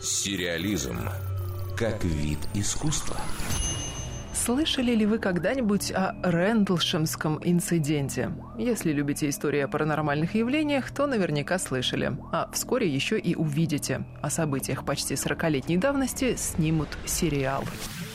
Сериализм как вид искусства. Слышали ли вы когда-нибудь о Рэндлшемском инциденте? Если любите истории о паранормальных явлениях, то наверняка слышали. А вскоре еще и увидите. О событиях почти 40-летней давности снимут сериал.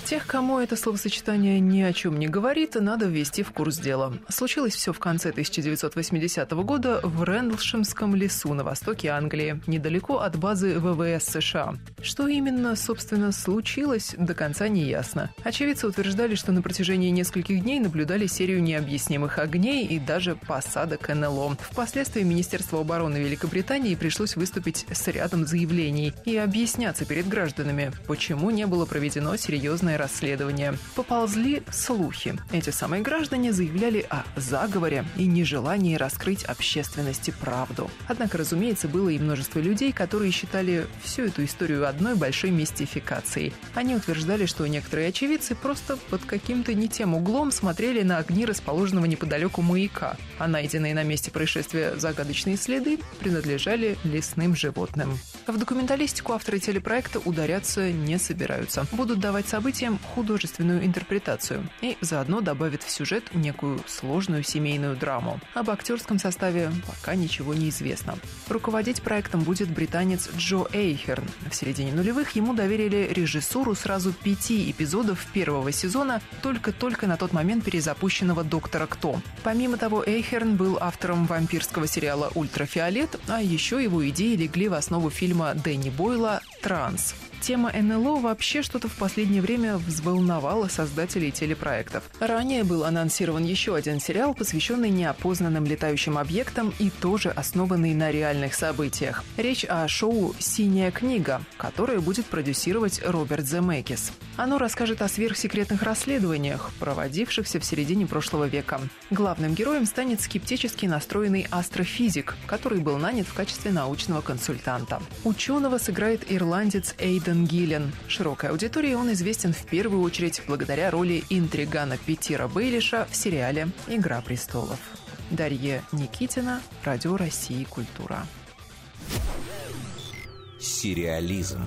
Тех, кому это словосочетание ни о чем не говорит, надо ввести в курс дела. Случилось все в конце 1980 года в Рэндлшемском лесу на востоке Англии, недалеко от базы ВВС США. Что именно, собственно, случилось, до конца не ясно. Очевидцы утверждали, что на протяжении нескольких дней наблюдали серию необъяснимых огней и даже посадок НЛО. Впоследствии Министерство обороны Великобритании пришлось выступить с рядом заявлений и объясняться перед гражданами, почему не было проведено серьезное уголовное расследование. Поползли слухи. Эти самые граждане заявляли о заговоре и нежелании раскрыть общественности правду. Однако, разумеется, было и множество людей, которые считали всю эту историю одной большой мистификацией. Они утверждали, что некоторые очевидцы просто под каким-то не тем углом смотрели на огни расположенного неподалеку маяка, а найденные на месте происшествия загадочные следы принадлежали лесным животным. В документалистику авторы телепроекта ударяться не собираются. Будут давать событиям событиям художественную интерпретацию и заодно добавит в сюжет некую сложную семейную драму. Об актерском составе пока ничего не известно. Руководить проектом будет британец Джо Эйхерн. В середине нулевых ему доверили режиссуру сразу пяти эпизодов первого сезона, только-только на тот момент перезапущенного «Доктора Кто». Помимо того, Эйхерн был автором вампирского сериала «Ультрафиолет», а еще его идеи легли в основу фильма Дэнни Бойла «Транс». Тема НЛО вообще что-то в последнее время взволновала создателей телепроектов. Ранее был анонсирован еще один сериал, посвященный неопознанным летающим объектам и тоже основанный на реальных событиях. Речь о шоу «Синяя книга», которое будет продюсировать Роберт Земекис. Оно расскажет о сверхсекретных расследованиях, проводившихся в середине прошлого века. Главным героем станет скептически настроенный астрофизик, который был нанят в качестве научного консультанта. Ученого сыграет ирландец Эйд Эйден Гиллен. Широкой аудитории он известен в первую очередь благодаря роли интригана Петира Бейлиша в сериале «Игра престолов». Дарья Никитина, Радио России «Культура». Сериализм.